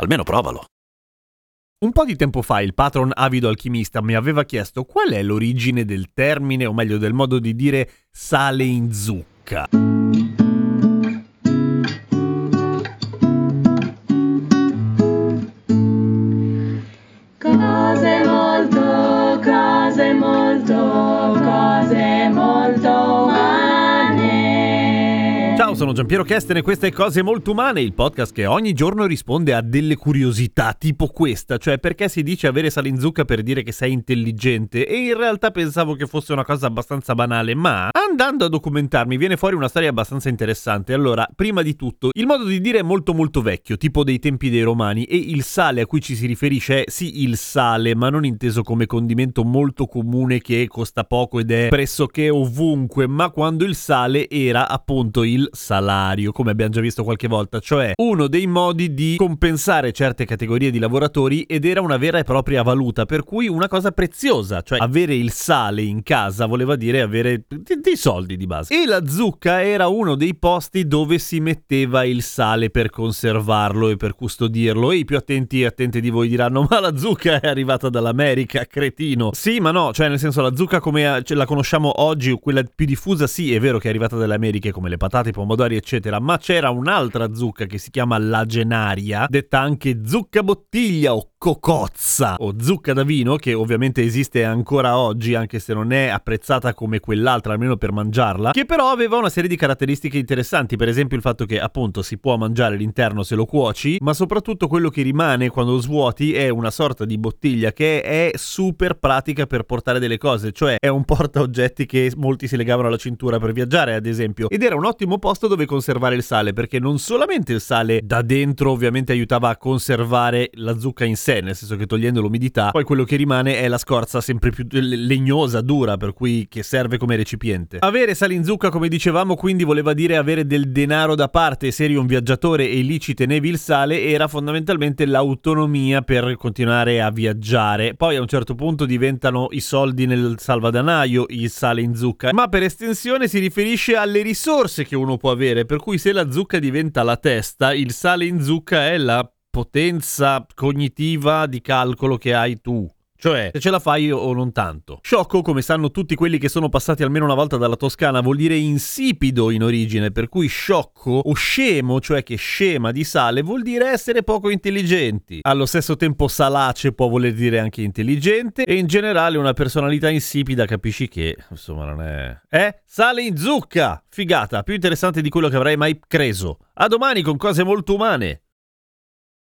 Almeno provalo. Un po' di tempo fa il patron avido alchimista mi aveva chiesto qual è l'origine del termine, o meglio del modo di dire sale in zucca. Sono Giampiero Kesten e queste Cose Molto Umane, il podcast che ogni giorno risponde a delle curiosità tipo questa, cioè perché si dice avere sale in zucca per dire che sei intelligente e in realtà pensavo che fosse una cosa abbastanza banale, ma andando a documentarmi viene fuori una storia abbastanza interessante. Allora, prima di tutto, il modo di dire è molto molto vecchio, tipo dei tempi dei romani e il sale a cui ci si riferisce è sì il sale, ma non inteso come condimento molto comune che costa poco ed è pressoché ovunque, ma quando il sale era appunto il salario, come abbiamo già visto qualche volta, cioè uno dei modi di compensare certe categorie di lavoratori ed era una vera e propria valuta, per cui una cosa preziosa, cioè avere il sale in casa voleva dire avere dei soldi di base. E la zucca era uno dei posti dove si metteva il sale per conservarlo e per custodirlo e i più attenti e attenti di voi diranno ma la zucca è arrivata dall'America, cretino. Sì, ma no, cioè nel senso la zucca come ce la conosciamo oggi quella più diffusa sì, è vero che è arrivata dalle Americhe come le patate, i pomodori eccetera, ma c'era un'altra zucca che si chiama lagenaria, detta anche zucca bottiglia o cocozza o zucca da vino che ovviamente esiste ancora oggi anche se non è apprezzata come quell'altra almeno per mangiarla che però aveva una serie di caratteristiche interessanti. Per esempio il fatto che appunto si può mangiare l'interno se lo cuoci ma soprattutto quello che rimane quando lo svuoti è una sorta di bottiglia che è super pratica per portare delle cose cioè è un porta oggetti che molti si legavano alla cintura per viaggiare ad esempio. Ed era un ottimo posto dove conservare il sale perché non solamente il sale da dentro ovviamente aiutava a conservare la zucca in sé nel senso che togliendo l'umidità, poi quello che rimane è la scorza sempre più legnosa, dura, per cui che serve come recipiente. Avere sale in zucca, come dicevamo, quindi voleva dire avere del denaro da parte, se eri un viaggiatore e lì ci tenevi il sale, era fondamentalmente l'autonomia per continuare a viaggiare. Poi a un certo punto diventano i soldi nel salvadanaio, il sale in zucca, ma per estensione si riferisce alle risorse che uno può avere, per cui se la zucca diventa la testa, il sale in zucca è la potenza cognitiva di calcolo che hai tu. Cioè, se ce la fai o non tanto. Sciocco, come sanno tutti quelli che sono passati almeno una volta dalla Toscana, vuol dire insipido in origine, per cui sciocco o scemo, cioè che scema di sale, vuol dire essere poco intelligenti. Allo stesso tempo salace può voler dire anche intelligente e in generale una personalità insipida capisci che, insomma, non è... Eh? Sale in zucca! Figata, più interessante di quello che avrei mai creso. A domani con cose molto umane.